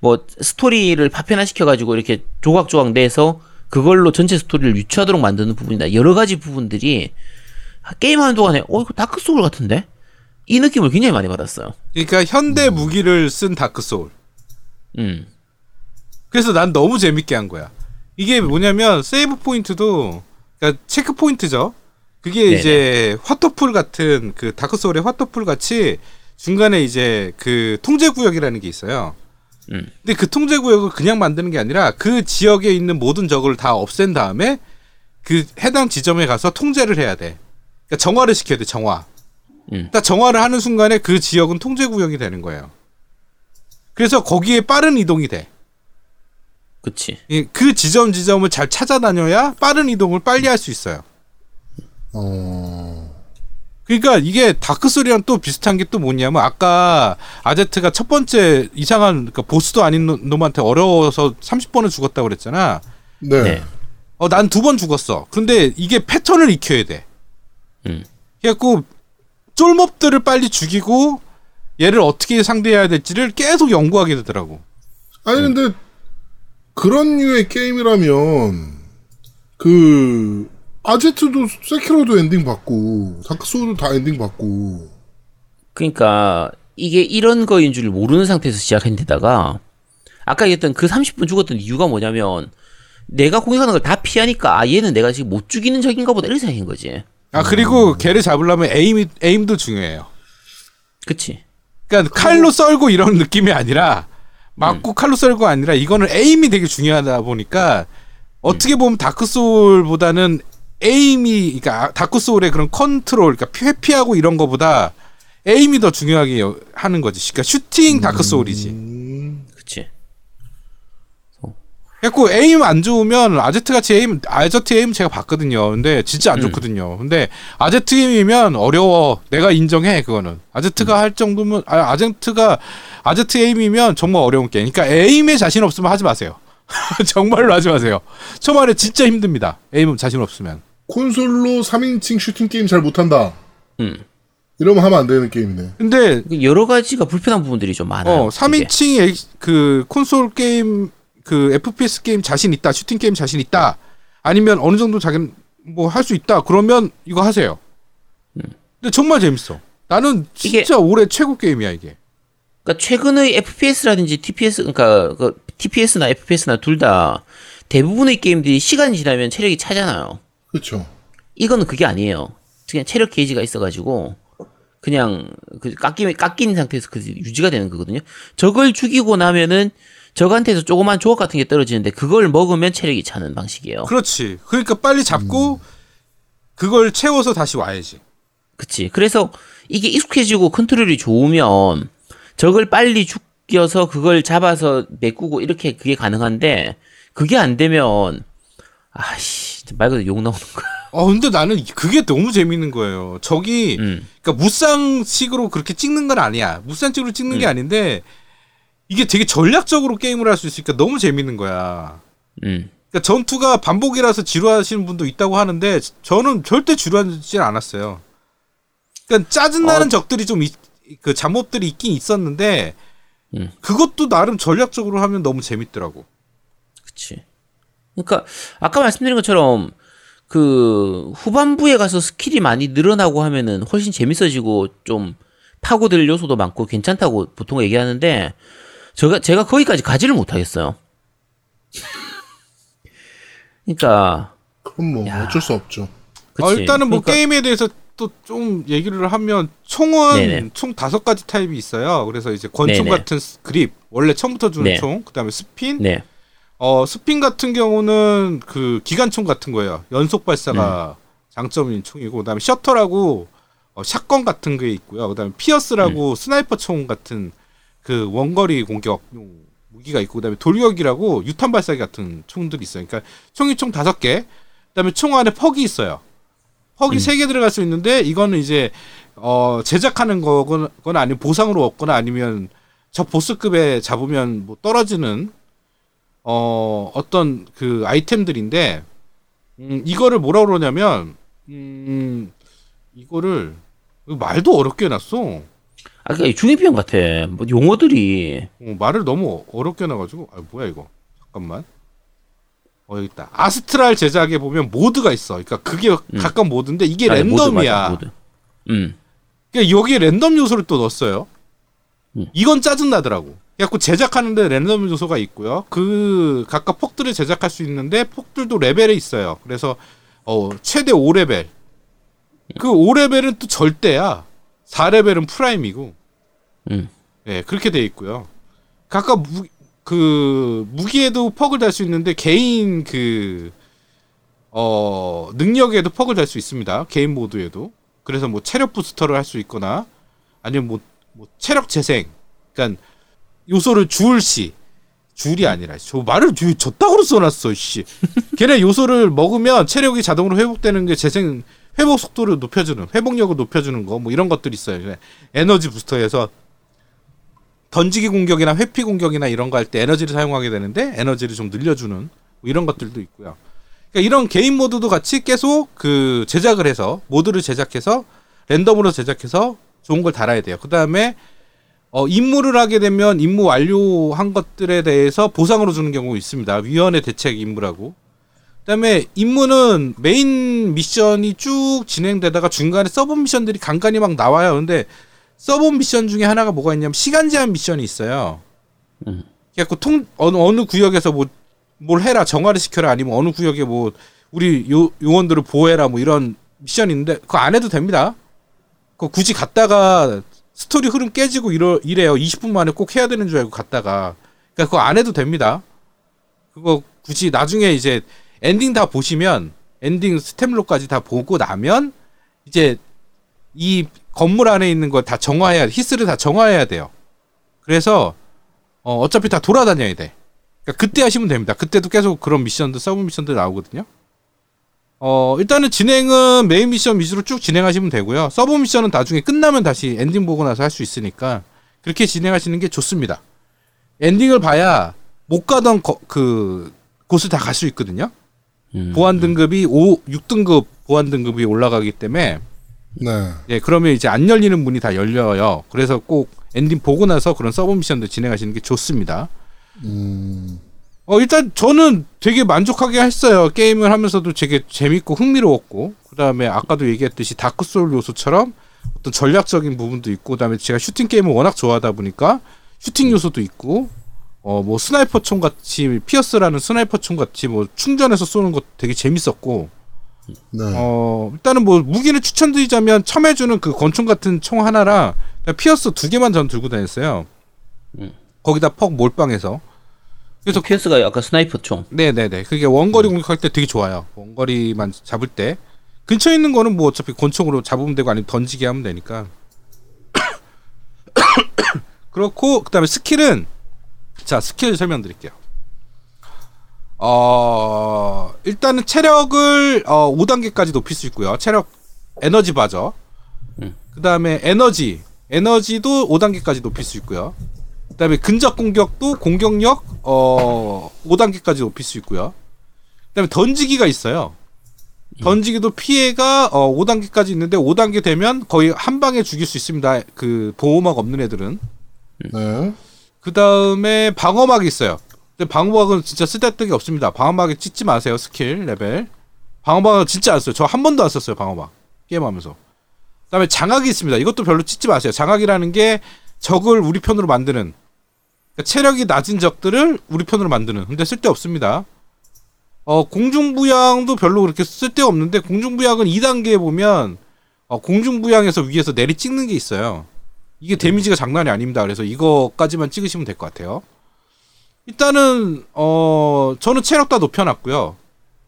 뭐 스토리를 파편화시켜 가지고 이렇게 조각조각 내서 그걸로 전체 스토리를 유추하도록 만드는 부분이나 여러 가지 부분들이 게임하는 동안에 어 이거 다크 소울 같은데 이 느낌을 굉장히 많이 받았어요. 그러니까 현대 무기를 쓴 다크 소울. 음, 그래서 난 너무 재밌게 한 거야. 이게 뭐냐면 save point도 그러니까 check point죠. 그게 네네. 이제 화톳불 같은 그 다크 소울의 화톳불 같이 중간에 이제 그 통제 구역이라는 게 있어요. 음. 근데 그 통제 구역을 그냥 만드는 게 아니라 그 지역에 있는 모든 적을 다 없앤 다음에 그 해당 지점에 가서 통제를 해야 돼. 그러니까 정화를 시켜야 돼, 정화. 음. 딱 정화를 하는 순간에 그 지역은 통제 구역이 되는 거예요. 그래서 거기에 빠른 이동이 돼. 그치. 이- 그 지점 지점을 잘 찾아다녀야 빠른 이동을 빨리 할 수 있어요. 어, 그러니까 이게 다크 소리랑 또 비슷한 게 또 뭐냐면 아까 아제트가 첫 번째 이상한 그러니까 보스도 아닌 놈- 놈한테 어려워서 30번을 죽었다 고 그랬잖아. 네. 네. 어, 난 두 번 죽었어. 그런데 이게 패턴을 익혀야 돼. 음. 그래갖고 쫄몹들을 빨리 죽이고 얘를 어떻게 상대해야 될지를 계속 연구하게 되더라고. 아니 근데 그런 류의 게임이라면 그 아제트도 세키로도 엔딩 봤고 다크 소울도 다 엔딩 봤고 그러니까 이게 이런 거인 줄 모르는 상태에서 시작했는데다가 아까 얘기했던 그 30분 죽었던 이유가 뭐냐면 내가 공격하는 걸 다 피하니까 아 얘는 내가 지금 못 죽이는 적인가 보다 이렇게 생각한 거지. 아 그리고 걔를 잡으려면 aim이 aim도 중요해요. 그치? 그러니까 칼로 썰고 이런 느낌이 아니라 맞고 칼로 썰고 아니라 이거는 aim이 되게 중요하다 보니까 어떻게 보면 다크 소울보다는 aim이 그러니까 다크 소울의 그런 컨트롤 그러니까 회피하고 이런 거보다 aim이 더 중요하게 여- 하는 거지. 그러니까 슈팅 다크 소울이지. 음, 그치? 그래갖고 aim 안 좋으면 아제트 같이 aim 아제트 aim 제가 봤거든요. 근데 진짜 안 음. 좋거든요. 근데 아제트 aim이면 어려워. 내가 인정해 그거는. 아제트가 음. 할 정도면 아, 아제트가 아제트 aim이면 정말 어려운 게임. 그러니까 aim에 자신 없으면 하지 마세요. 정말로 하지 마세요. 초반에 진짜 힘듭니다. aim 자신 없으면. 콘솔로 3인칭 슈팅 게임 잘 못한다. 음. 이러면 하면 안 되는 게임이네. 근데 그 여러 가지가 불편한 부분들이 좀 많아요. 어, 이게. 3인칭 엑- 그 콘솔 게임 그 FPS 게임 자신 있다. 슈팅 게임 자신 있다. 아니면 어느 정도 자기는 뭐할 수 있다. 그러면 이거 하세요. 근데 정말 재밌어. 나는 진짜 이게- 올해 최고 게임이야, 이게. 그러니까 최근의 FPS라든지 TPS 그러니까 그 TPS나 FPS나 둘 다 대부분의 게임들이 시간이 지나면 체력이 차잖아요. 그렇죠. 이거는 그게 아니에요. 그냥 체력 게이지가 있어가지고 그냥 그 깎이 깎인 상태에서 그 유지가 되는 거거든요. 저걸 죽이고 나면은 저한테서 조그만 조각 같은 게 떨어지는데 그걸 먹으면 체력이 차는 방식이에요. 그렇지. 그러니까 빨리 잡고 그걸 채워서 다시 와야지. 그치. 그래서 이게 익숙해지고 컨트롤이 좋으면 적을 빨리 죽여서 그걸 잡아서 메꾸고 이렇게 그게 가능한데 그게 안 되면 아씨 말 그대로 욕 나오는 거야. 어, 근데 나는 그게 너무 재밌는 거예요. 저기, 음. 그러니까 무쌍식으로 그렇게 찍는 건 아니야. 무쌍식으로 찍는 게 음. 아닌데, 이게 되게 전략적으로 게임을 할 수 있으니까 너무 재밌는 거야. 음. 그러니까 전투가 반복이라서 지루하시는 분도 있다고 하는데 저는 절대 지루하지 않았어요. 그러니까 짜증나는 어. 적들이 좀 그 잡몹들이 있긴 있었는데 음. 그것도 나름 전략적으로 하면 너무 재밌더라고. 그치. 그러니까 아까 말씀드린 것처럼 그 후반부에 가서 스킬이 많이 늘어나고 하면은 훨씬 재밌어지고 좀 파고들 요소도 많고 괜찮다고 보통 얘기하는데 제가 제가 거기까지 가지를 못하겠어요. 그러니까 그럼 뭐 야. 어쩔 수 없죠. 그치. 어, 일단은 뭐 그러니까 게임에 대해서 또 좀 얘기를 하면 총은 네네. 총 다섯 가지 타입이 있어요. 그래서 이제 권총 네네. 같은 스- 그립 원래 처음부터 주는 네. 총, 그다음에 스핀, 네. 어 스핀 같은 경우는 그 기관총 같은 거예요. 연속 발사가 음. 장점인 총이고, 그다음에 셔터라고 어, shotgun 같은 게 있고요. 그다음에 피어스라고 음. sniper 총 같은 그 원거리 공격용 무기가 있고, 그다음에 돌격이라고 유탄 발사기 같은 총들이 있어요. 그러니까 총이 총 다섯 개. 그다음에 총 안에 퍽이 있어요. 퍽이 음. 세개 들어갈 수 있는데 이거는 이제 어 제작하는 거거나 아니면 보상으로 얻거나 아니면 저 보스급에 잡으면 뭐 떨어지는 어 어떤 그 아이템들인데 음 이거를 뭐라 그러냐면 음 이거를 말도 어렵게 해놨어 아 그러니까 중이병 같아. 뭐 용어들이 어, 말을 너무 어렵게 해놔가지고 아 뭐야 이거 잠깐만 어 여기 있다 아스트랄 제작에 보면 모드가 있어 그러니까 그게 각각 모드인데 이게 아, 모드 랜덤이야 맞아, 모드. 음. 그러니까 여기에 랜덤 요소를 또 넣었어요. 음. 이건 짜증 나더라고. 그래갖고 제작하는데 랜덤 요소가 있고요. 그 각각 perk들을 제작할 수 있는데 perk들도 레벨이 있어요. 그래서 어 최대 5레벨. 그 5레벨은 또 절대야. 4레벨은 프라임이고. 음. 네, 그렇게 돼 있고요. 각각 무, 그 무기에도 퍽을 달 수 있는데 개인 그 어, 능력에도 퍽을 달 수 있습니다. 개인 모드에도. 그래서 뭐 체력 부스터를 할 수 있거나 아니면 뭐, 뭐 체력 재생. 그러니까 요소를 주울 시 줄이 아니라 저 말을 뒤에 저따구로 써놨어 씨. 걔네 요소를 먹으면 체력이 자동으로 회복되는 게 재생 회복 속도를 높여주는 회복력을 높여주는 거 뭐 이런 것들이 있어요. 에너지 부스터에서 던지기 공격이나 회피 공격이나 이런 거 할 때 에너지를 사용하게 되는데 에너지를 좀 늘려주는 뭐 이런 것들도 있고요. 그러니까 이런 개인 모드도 같이 계속 그 제작을 해서 모드를 제작해서 랜덤으로 제작해서 좋은 걸 달아야 돼요. 그 다음에 어, 임무를 하게 되면 임무 완료한 것들에 대해서 보상으로 주는 경우가 있습니다. 위원회 대책 임무라고. 그다음에 임무는 메인 미션이 쭉 진행되다가 중간에 서브 미션들이 간간히 막 나와요. 근데 서브 미션 중에 하나가 뭐가 있냐면 시간 제한 미션이 있어요. 음. 그래갖고 통 어느 어느 구역에서 뭐 뭘 해라 정화를 시켜라 아니면 어느 구역에 뭐 우리 요 요원들을 보호해라 뭐 이런 미션이 있는데 그거 안 해도 됩니다. 그 굳이 갔다가 스토리 흐름 깨지고 이러 이래요. 20분 만에 꼭 해야 되는 줄 알고 갔다가 그러니까 그거 안 해도 됩니다. 그거 굳이 나중에 이제 엔딩 다 보시면 엔딩 staff roll까지 다 보고 나면 이제 이 건물 안에 있는 걸 다 정화해야 히스를 다 정화해야 돼요. 그래서 어, 어차피 다 돌아다녀야 돼. 그러니까 그때 하시면 됩니다. 그때도 계속 그런 미션들 서브 미션들 나오거든요. 어 일단은 진행은 메인 미션 위주로 쭉 진행하시면 되고요. 서브 미션은 나중에 끝나면 다시 엔딩 보고 나서 할 수 있으니까 그렇게 진행하시는 게 좋습니다. 엔딩을 봐야 못 가던 거- 그 곳을 다 갈 수 있거든요. 음. 보안 등급이 5, 6등급 보안 등급이 올라가기 때문에 네. 예, 그러면 이제 안 열리는 문이 다 열려요. 그래서 꼭 엔딩 보고 나서 그런 서브 미션들 진행하시는 게 좋습니다. 음, 어, 일단 저는 되게 만족하게 했어요. 게임을 하면서도 되게 재밌고 흥미로웠고, 그 다음에 아까도 얘기했듯이 다크소울 요소처럼 어떤 전략적인 부분도 있고, 그 다음에 제가 슈팅 게임을 워낙 좋아하다 보니까 슈팅 요소도 있고, 어, 뭐 sniper 총 같이, 피어스라는 sniper 총 같이 뭐 충전해서 쏘는 것 되게 재밌었고, 네. 어, 일단은 뭐 무기를 추천드리자면 첨에 주는 그 권총 같은 총 하나랑 피어스 두 개만 전 들고 다녔어요. 음. 거기다 perk 몰빵해서. 그래서 피어스가 아까 sniper 총. 네네네. 그게 원거리 공격할 때 되게 좋아요. 원거리만 잡을 때. 근처에 있는 거는 뭐 어차피 권총으로 잡으면 되고 아니면 던지게 하면 되니까. 그렇고, 그 다음에 스킬은, 자, 스킬 설명드릴게요. 어, 일단은 체력을, 어, 5단계까지 높일 수 있고요. 체력, 에너지 바죠. 음. 그 다음에 에너지, 에너지도 5단계까지 높일 수 있고요. 그다음에 근접 공격도 공격력 어 5단계까지 높일 수 있고요. 그다음에 던지기가 있어요. 던지기도 피해가 어 5단계까지 있는데 5단계 되면 거의 한 방에 죽일 수 있습니다. 그 보호막 없는 애들은. 네. 그다음에 방어막이 있어요. 근데 방어막은 진짜 쓸데없는 게 없습니다. 방어막에 찍지 마세요. 스킬 레벨. 방어막은 진짜 안 써요. 저 한 번도 안 썼어요. 방어막. 게임하면서. 그다음에 장악이 있습니다. 이것도 별로 찍지 마세요. 장악이라는 게 적을 우리 편으로 만드는 그러니까 체력이 낮은 적들을 우리 편으로 만드는. 근데 쓸데 없습니다. 어 공중부양도 별로 그렇게 쓸데 없는데 공중부양은 2단계에 보면 어, 공중부양에서 위에서 내리 찍는 게 있어요. 이게 데미지가 장난이 아닙니다. 그래서 이거까지만 찍으시면 될 것 같아요. 일단은 어 저는 체력 다 높여놨고요.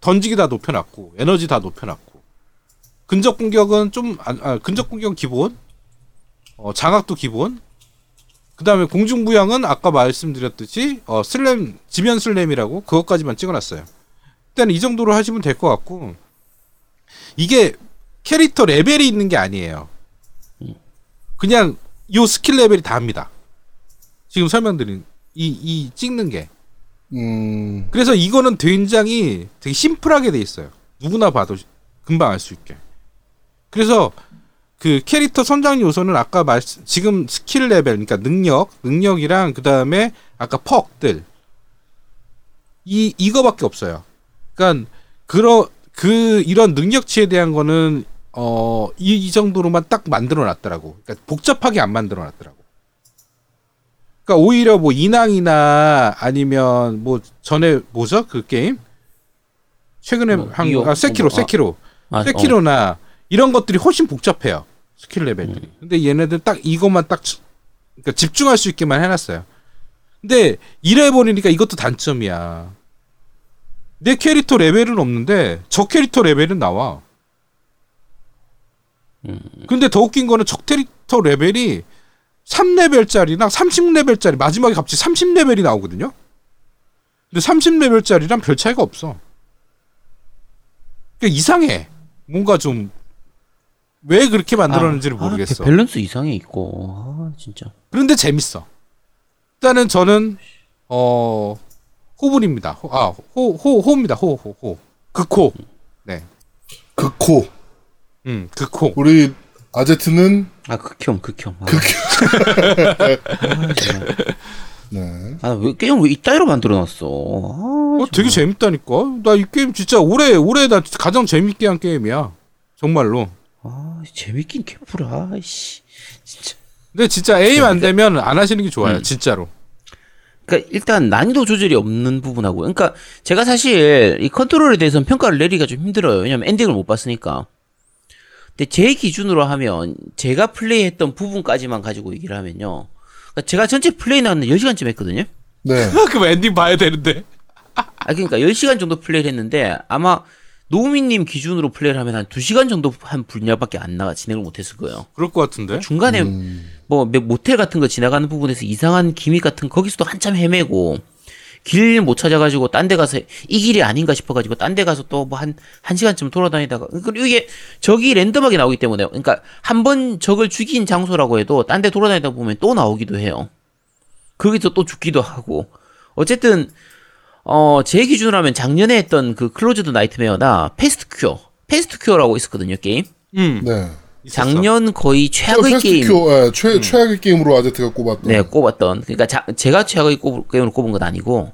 던지기 다 높여놨고 에너지 다 높여놨고 근접 공격은 좀 안- 아, 근접 공격 은 기본 어, 장악도 기본 그 다음에 공중부양은 아까 말씀드렸듯이 어, slam 지면 slam이라고 그것까지만 찍어놨어요. 일단 이 정도로 하시면 될 것 같고 이게 캐릭터 레벨이 있는 게 아니에요. 그냥 요 스킬 레벨이 다 합니다. 지금 설명드린 이, 이 찍는 게. 음, 그래서 이거는 굉장히 되게 심플하게 돼 있어요. 누구나 봐도 금방 알 수 있게. 그래서 그 캐릭터 성장 요소는 아까 말 지금 스킬 레벨 그러니까 능력, 능력이랑 그 다음에 아까 perk들 이 이거밖에 없어요. 그러니까 그러 그 이런 능력치에 대한 거는 어이 이 정도로만 딱 만들어 놨더라고. 그러니까 복잡하게 안 만들어 놨더라고. 그러니까 오히려 뭐 인왕이나 아니면 뭐 전에 뭐죠 그 게임 최근에 뭐, 한 아, 세키로 뭐, 아. 세키로 아, 세키로나 이런 것들이 훨씬 복잡해요 스킬 레벨들이. 음. 근데 얘네들 딱 이것만 딱 치- 그러니까 집중할 수 있게만 해놨어요. 근데 이래 버리니까 이것도 단점이야. 내 캐릭터 레벨은 없는데 적 캐릭터 레벨은 나와. 음. 근데 더 웃긴 거는 적 캐릭터 레벨이 3레벨짜리나 30레벨짜리 마지막에 갑자기 30레벨이 나오거든요. 근데 30레벨짜리랑 별 차이가 없어. 그러니까 이상해. 뭔가 좀 왜 그렇게 만들었는지를 아, 모르겠어. 아, 밸런스 이상해 있고. 아, 진짜. 그런데 재밌어. 일단은 저는 어 호불입니다. 호, 아, 호, 호, 호입니다. 호, 호, 호. 극호. 네. 극호. 음, 극호. 우리 아제트는 아, 극혐, 극혐. 아, 아, 정말. 네. 아, 왜 게임을 왜 이따위로 만들어 놨어? 아, 어, 되게 재밌다니까. 나 이 게임 진짜 올해 올해 나 가장 재밌게 한 게임이야. 정말로. 아, 재밌긴 개뿔아. 씨. 진짜. 근데 진짜 에임 안 되면 안 하시는 게 좋아요. 음. 진짜로. 그러니까 일단 난이도 조절이 없는 부분하고, 그러니까 제가 사실 이 컨트롤에 대해서는 평가를 내리기가 좀 힘들어요. 왜냐면 엔딩을 못 봤으니까. 근데 제 기준으로 하면 제가 플레이했던 부분까지만 가지고 얘기를 하면요. 그러니까 제가 전체 플레이 나왔는데 10시간쯤 했거든요. 네. 그럼 엔딩 봐야 되는데. 아, 그러니까 10시간 정도 플레이를 했는데 아마 노우미님 기준으로 플레이를 하면 한 2시간 정도 한 분량밖에 안 나가 진행을 못 했을 거예요. 그럴 것 같은데. 중간에 음. 뭐 모텔 같은 거 지나가는 부분에서 이상한 gimmick 같은 거 거기서도 한참 헤매고 길 못 찾아가지고 딴 데 가서 이 길이 아닌가 싶어가지고 딴 데 가서 또 뭐 한 한 시간쯤 돌아다니다가 그리고 이게 적이 랜덤하게 나오기 때문에 그러니까 한 번 적을 죽인 장소라고 해도 딴 데 돌아다니다 보면 또 나오기도 해요. 거기서 또 죽기도 하고 어쨌든 어 제 기준으로 하면 작년에 했던 그 Closed Nightmare나 Past Cure Past Cure라고 있었거든요 게임 음. 네. 작년 거의 최악의 게임 Past Cure, 예, 최, 최악의 게임으로 아제트가 꼽았던. 네, 꼽았던. 그러니까 자, 제가 최악의 꼽, 게임을 꼽은 건 아니고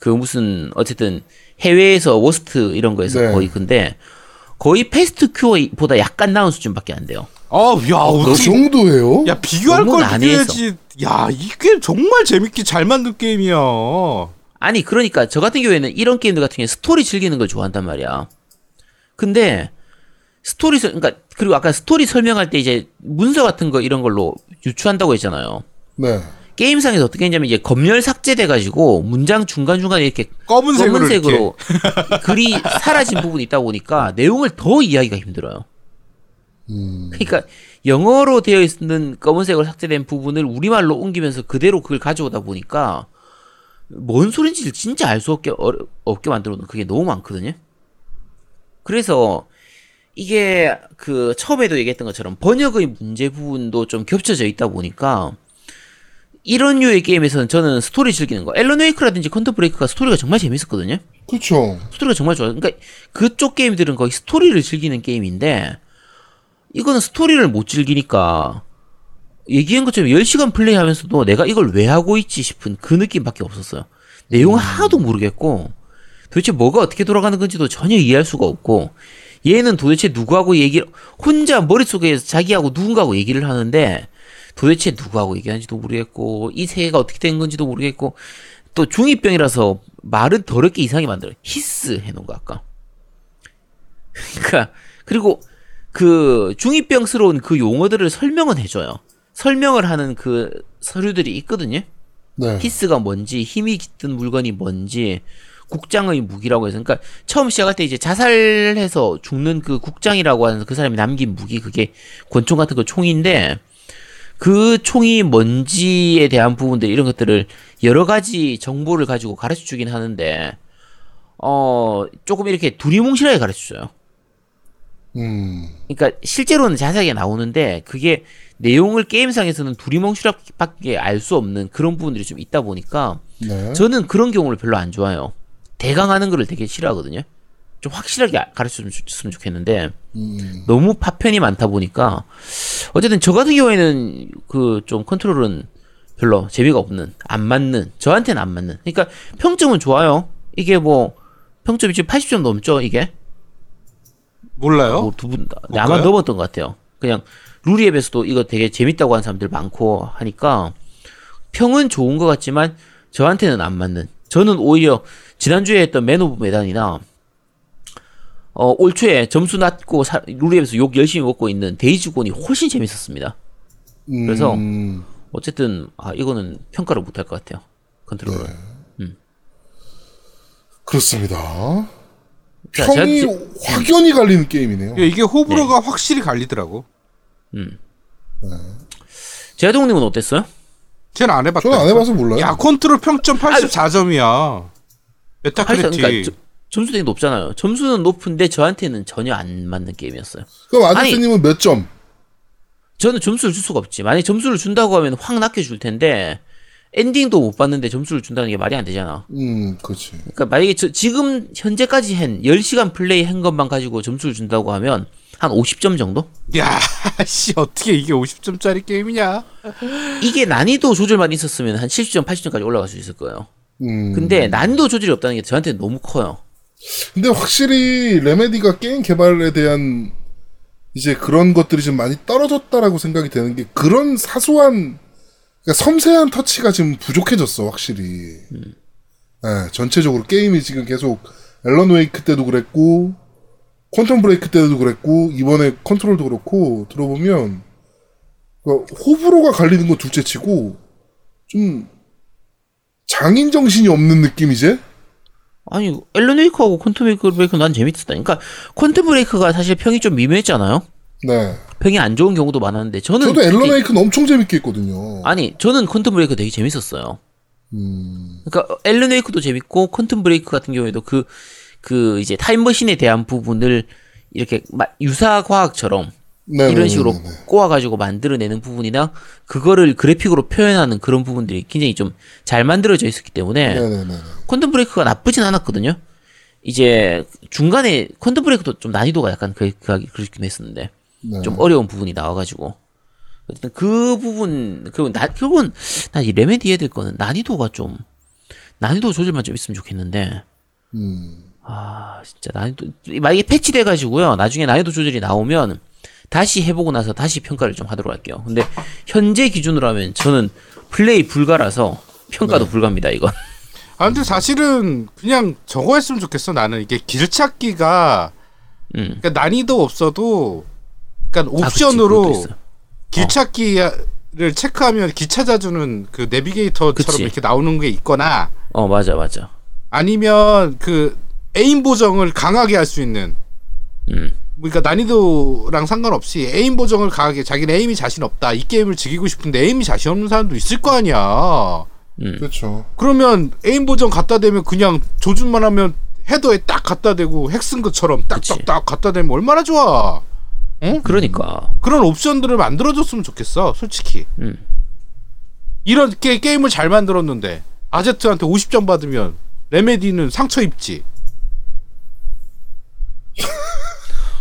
그 무슨 어쨌든 해외에서 worst 이런 거에서 네. 거의 근데 거의 Past Cure보다 약간 나은 수준밖에 안 돼요. 아, 야, 그 어떻게 정도예요? 야, 비교할 걸. 비교해야지. 야, 이 게임 정말 재밌게 잘 만든 게임이야. 아니 그러니까 저 같은 경우에는 이런 게임들 같은 경우에 스토리 즐기는 걸 좋아한단 말이야. 근데 스토리 설 그러니까 그리고 아까 스토리 설명할 때 이제 문서 같은 거 이런 걸로 유추한다고 했잖아요. 네. 게임상에서 어떻게 했냐면 이제 검열 삭제돼 가지고 문장 중간 중간에 이렇게 검은색으로, 검은색으로 글이 사라진 부분이 있다 보니까 내용을 더 이해하기가 힘들어요. 음. 그러니까 영어로 되어 있는 검은색으로 삭제된 부분을 우리말로 옮기면서 그대로 그걸 가져오다 보니까 뭔 소린지 진짜 알 수 없게 어려, 없게 만들어 놓은 그게 너무 많거든요. 그래서 이게 그 처음에도 얘기했던 것처럼 번역의 문제 부분도 좀 겹쳐져 있다 보니까 이런 류의 게임에서는 저는 스토리 즐기는 거. Alan Wake라든지 Quantum Break가 스토리가 정말 재밌었거든요. 그쵸. 스토리가 정말 좋아요. 그러니까 그쪽 게임들은 거의 스토리를 즐기는 게임인데 이거는 스토리를 못 즐기니까 얘기한 것처럼 10시간 플레이하면서도 내가 이걸 왜 하고 있지 싶은 그 느낌밖에 없었어요. 내용을 하나도 모르겠고 도대체 뭐가 어떻게 돌아가는 건지도 전혀 이해할 수가 없고 얘는 도대체 누구하고 얘기를 혼자 머릿속에서 자기하고 누군가하고 얘기를 하는데 도대체 누구하고 얘기하는지도 모르겠고 이 세계가 어떻게 된 건지도 모르겠고 또 중2병이라서 말은 더럽게 이상하게 만들어요. 히스 해놓은 거 아까. 그러니까 그리고 그 중2병스러운 그 용어들을 설명은 해줘요. 설명을 하는 그 서류들이 있거든요. 네. 히스가 뭔지 힘이 깃든 물건이 뭔지 국장의 무기라고 해서 그러니까 처음 시작할 때 이제 자살해서 죽는 그 국장이라고 하는 그 사람이 남긴 무기 그게 권총 같은 거 총인데 그 총이 뭔지에 대한 부분들 이런 것들을 여러 가지 정보를 가지고 가르쳐 주긴 하는데 어 조금 이렇게 두리뭉실하게 가르쳐 줘요. 음. 그러니까 실제로는 자세하게 나오는데 그게 내용을 게임상에서는 두리뭉실하게 알 수 없는 그런 부분들이 좀 있다 보니까 네. 저는 그런 경우를 별로 안 좋아해요. 대강하는 거를 되게 싫어하거든요. 좀 확실하게 가르쳐 줬으면 좋겠는데 음. 너무 파편이 많다 보니까 어쨌든 저 같은 경우에는 그 좀 컨트롤은 별로 재미가 없는 안 맞는 저한테는 안 맞는 그러니까 평점은 좋아요. 이게 뭐 평점이 지금 80점 넘죠 이게 몰라요? 뭐 두분다 볼까요? 아마 넘었던 것 같아요. 그냥 루리앱에서도 이거 되게 재밌다고 하는 사람들 많고 하니까 평은 좋은 것 같지만 저한테는 안 맞는. 저는 오히려 지난주에 했던 Man of Medan이나 어, 올 초에 점수 낮고 사, 루리웹에서 욕 열심히 먹고 있는 Days Gone이 훨씬 재밌었습니다. 그래서 음. 어쨌든 아 이거는 평가를 못할 것 같아요. Control은. 그렇습니다. 자, 평이 제가 확연히 갈리는 게임이네요. 야, 이게 호불호가 확실히 갈리더라고. 제동님은 어땠어요? 쟤는 안 해봤다. 저는 안 해봐서 몰라요. 야, 컨트롤 평점 84점이야. Metacritic. 그러니까 저- 점수 되게 높잖아요. 점수는 높은데 저한테는 전혀 안 맞는 게임이었어요. 그럼 아저씨님은 몇 점? 저는 점수를 줄 수가 없지. 만약에 점수를 준다고 하면 확 낮게 줄 텐데 엔딩도 못 봤는데 점수를 준다는 게 말이 안 되잖아. 음, 그렇지. 그러니까 만약에 저 지금 현재까지 한 10시간 플레이 한 것만 가지고 점수를 준다고 하면 한 50점 정도? 야, 씨, 어떻게 이게 50점짜리 게임이냐? 이게 난이도 조절만 있었으면 한 70점, 80점까지 올라갈 수 있을 거예요. 음. 근데 난이도 조절이 없다는 게 저한테 너무 커요. 근데 확실히 레메디가 게임 개발에 대한 이제 그런 것들이 좀 많이 떨어졌다라고 생각이 되는 게 그런 사소한 그러니까 섬세한 터치가 지금 부족해졌어 확실히. 예, 전체적으로 게임이 지금 계속 Alan Wake 때도 그랬고 Quantum Break 때도 그랬고 이번에 Control도 그렇고 들어보면 그 호불호가 갈리는 건 둘째치고 좀 장인 정신이 없는 느낌 이제? 아니 Alan Wake하고 Quantum Break 난 재밌었다니까. Quantum Break가 사실 평이 좀 미묘했잖아요. 네. 평이 안 좋은 경우도 많았는데 저는 저도 Alan Wake는 엄청 재밌게 했거든요. 아니 저는 Quantum Break 되게 재밌었어요. 음, 그러니까 앨런 웨이크도 재밌고 퀀텀 브레이크 같은 경우에도 그그 이제 타임머신에 대한 부분을 이렇게 마- 유사 과학처럼 네, 이런 네, 식으로 네, 네. 꼬아가지고 만들어내는 부분이나 그거를 그래픽으로 표현하는 그런 부분들이 굉장히 좀 잘 만들어져 있었기 때문에 네, 네, 네. 퀀텀 브레이크가 나쁘진 않았거든요. 이제 중간에 퀀텀 브레이크도 좀 난이도가 약간 그, 그, 그렇긴 했었는데 네. 좀 어려운 부분이 나와가지고 어쨌든 그 부분 그건 나 그건 난이 레메디 될 거는 난이도가 좀 난이도 조절만 좀 있으면 좋겠는데 음, 아 진짜 난이도 만약에 패치돼 가지고요 나중에 난이도 조절이 나오면 다시 해보고 나서 다시 평가를 좀 하도록 할게요. 근데 현재 기준으로 하면 저는 플레이 불가라서 평가도 네. 불가입니다 이건. 아 근데 사실은 그냥 저거 했으면 좋겠어 나는 이게 길 찾기가 음. 그러니까 난이도 없어도 아, 그치, 옵션으로 있어요. 길찾기를 체크하면 길 찾아주는 그 내비게이터처럼 그치. 이렇게 나오는 게 있거나 어 맞아 맞아. 아니면 그 aim 보정을 강하게 할 수 있는 음. 그러니까 난이도랑 상관없이 aim 보정을 강하게 자기는 aim이 자신 없다 이 게임을 즐기고 싶은데 aim이 자신 없는 사람도 있을 거 아니야 음. 그렇죠. 그러면 aim 보정 갖다 대면 그냥 조준만 하면 헤더에 딱 갖다 대고 핵쓴 것처럼 딱딱딱 갖다 대면 얼마나 좋아 그러니까. 그런 옵션들을 만들어줬으면 좋겠어 솔직히 음. 이렇게 게임을 잘 만들었는데 아제트한테 50점 받으면 레메디는 상처 입지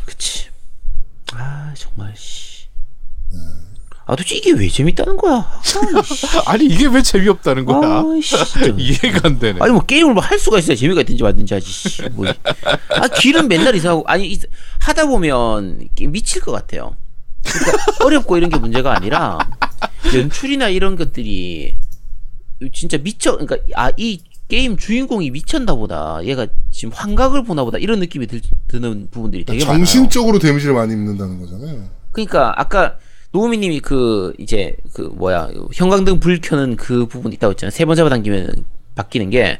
그치. 아 정말 씨. 아 도대체 이게 왜 재밌다는 거야? 아니 이게 왜 재미없다는 거야 아이씨. 이해가 안 되네 아니 뭐 게임을 뭐 할 수가 있어야 재미가 있든지 말든지 하지. 씨, 뭐. 아 길은 맨날 이상하고 아니 이- 하다 보면 미칠 것 같아요. 그러니까 어렵고 이런 게 문제가 아니라 연출이나 이런 것들이 진짜 미쳐. 그러니까 아 이 게임 주인공이 미쳤나 보다. 얘가 지금 환각을 보나 보다. 이런 느낌이 들, 드는 부분들이 되게 많아요. 정신적으로 데미지를 많이 입는다는 거잖아요. 그러니까 아까 노우미님이 그 이제 그 뭐야 형광등 불 켜는 그 부분 있다고 했잖아요. 세 번 잡아당기면 바뀌는 게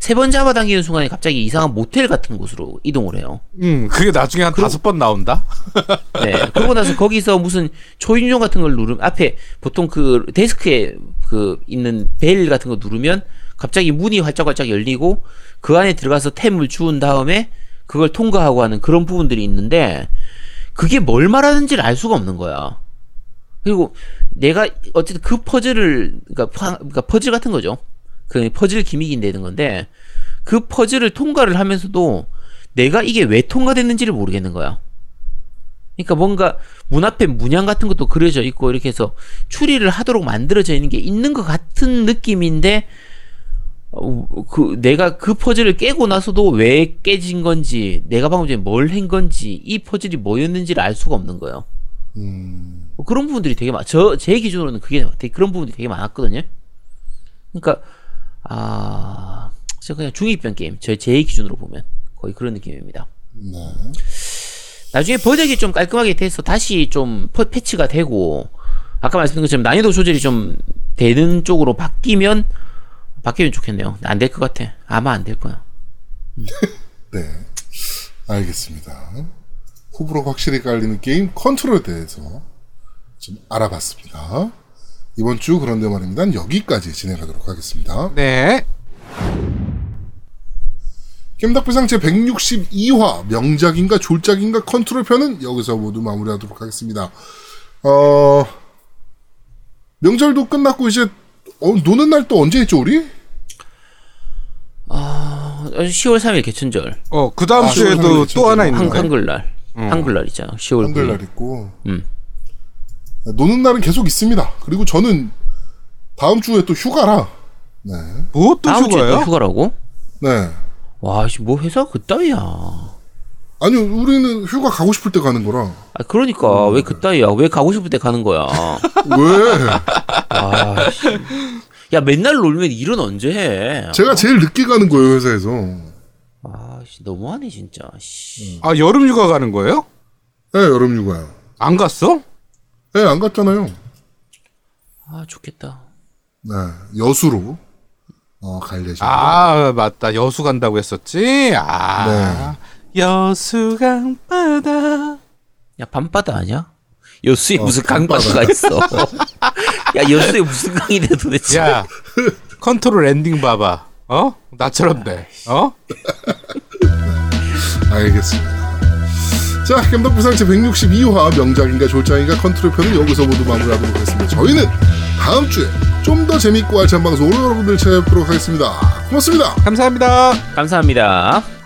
세 번 잡아당기는 순간에 갑자기 이상한 모텔 같은 곳으로 이동을 해요. 음 그게 나중에 한 다섯 번 나온다 네. 그러고 나서 거기서 무슨 초인종 같은 걸 누르면 앞에 보통 그 데스크에 그 있는 벨 같은 거 누르면 갑자기 문이 활짝활짝 열리고 그 안에 들어가서 템을 주운 다음에 그걸 통과하고 하는 그런 부분들이 있는데 그게 뭘 말하는지를 알 수가 없는 거야. 그리고 내가 어쨌든 그 퍼즐을 그러니까, 파- 그러니까 퍼즐 같은 거죠. 그 퍼즐 기믹이 되는 건데 그 퍼즐을 통과를 하면서도 내가 이게 왜 통과됐는지를 모르겠는 거야. 그러니까 뭔가 문 앞에 문양 같은 것도 그려져 있고 이렇게 해서 추리를 하도록 만들어져 있는 게 있는 것 같은 느낌인데 어, 그 내가 그 퍼즐을 깨고 나서도 왜 깨진 건지 내가 방금 전에 뭘 한 건지 이 퍼즐이 뭐였는지를 알 수가 없는 거예요. 음, 뭐 그런 부분들이 되게 많. 저 제 기준으로는 그게 되게 그런 부분들이 되게 많았거든요. 그러니까 아, 저 그냥 중이병 게임. 저제 기준으로 보면 거의 그런 느낌입니다. 네. 나중에 번역이 좀 깔끔하게 돼서 다시 좀 퍼- 패치가 되고 아까 말씀드린 것처럼 난이도 조절이 좀 되는 쪽으로 바뀌면 바뀌면 좋겠네요. 안 될 것 같아. 아마 안 될 거야. 네. 알겠습니다. 호불호가 확실히 갈리는 게임 Control에 대해서 좀 알아봤습니다. 이번 주 그런데 말입니다. 여기까지 진행하도록 하겠습니다. 네 겜덕비상 제 162화 명작인가 졸작인가 컨트롤 편은 여기서 모두 마무리하도록 하겠습니다. 어 명절도 끝났고 이제 어, 노는 날 또 언제 있죠 우리? 어, 10월 3일 개천절. 어, 그 다음 아, 주에도 또 하나 있는 한, 거야? 한글날. 한글날 있잖아. 10월 9일. 한글날 있고 음. 노는 날은 계속 있습니다. 그리고 저는 다음 주에 또 휴가라 네. 무엇도 다음 주에 또 휴가예요? 휴가라고? 네. 와, 씨, 뭐 회사 그따위야. 아니 우리는 휴가 가고 싶을 때 가는 거라. 아, 그러니까 왜 그따위야? 왜 가고 싶을 때 가는 거야? 왜? 아, 씨. 야, 맨날 놀면 일은 언제 해? 제가 제일 늦게 가는 거예요 회사에서. 아, 씨, 너무하네 진짜. 씨. 아 여름 휴가 가는 거예요? 네 여름 휴가요. 안 갔어? 네안 갔잖아요. 아, 좋겠다. 네 여수로 어, 갈 예정. 아 맞다 여수 간다고 했었지. 아 여수 강바다. 야, 밤바다 아니야? 여수에 어, 무슨. 강바다가 있어? 야, 여수에 무슨 강이 돼 도대체? 야 컨트롤 엔딩 봐봐. 어 나처럼 돼. 어? 알겠습니다. 자, 겜덕비상 제162화 명작인가 졸작인가 컨트롤 편은 여기서 모두 마무리하도록 하겠습니다. 저희는 다음 주에 좀 더 재밌고 알찬 방송으로 여러분들 찾아뵙도록 하겠습니다. 고맙습니다. 감사합니다. 감사합니다.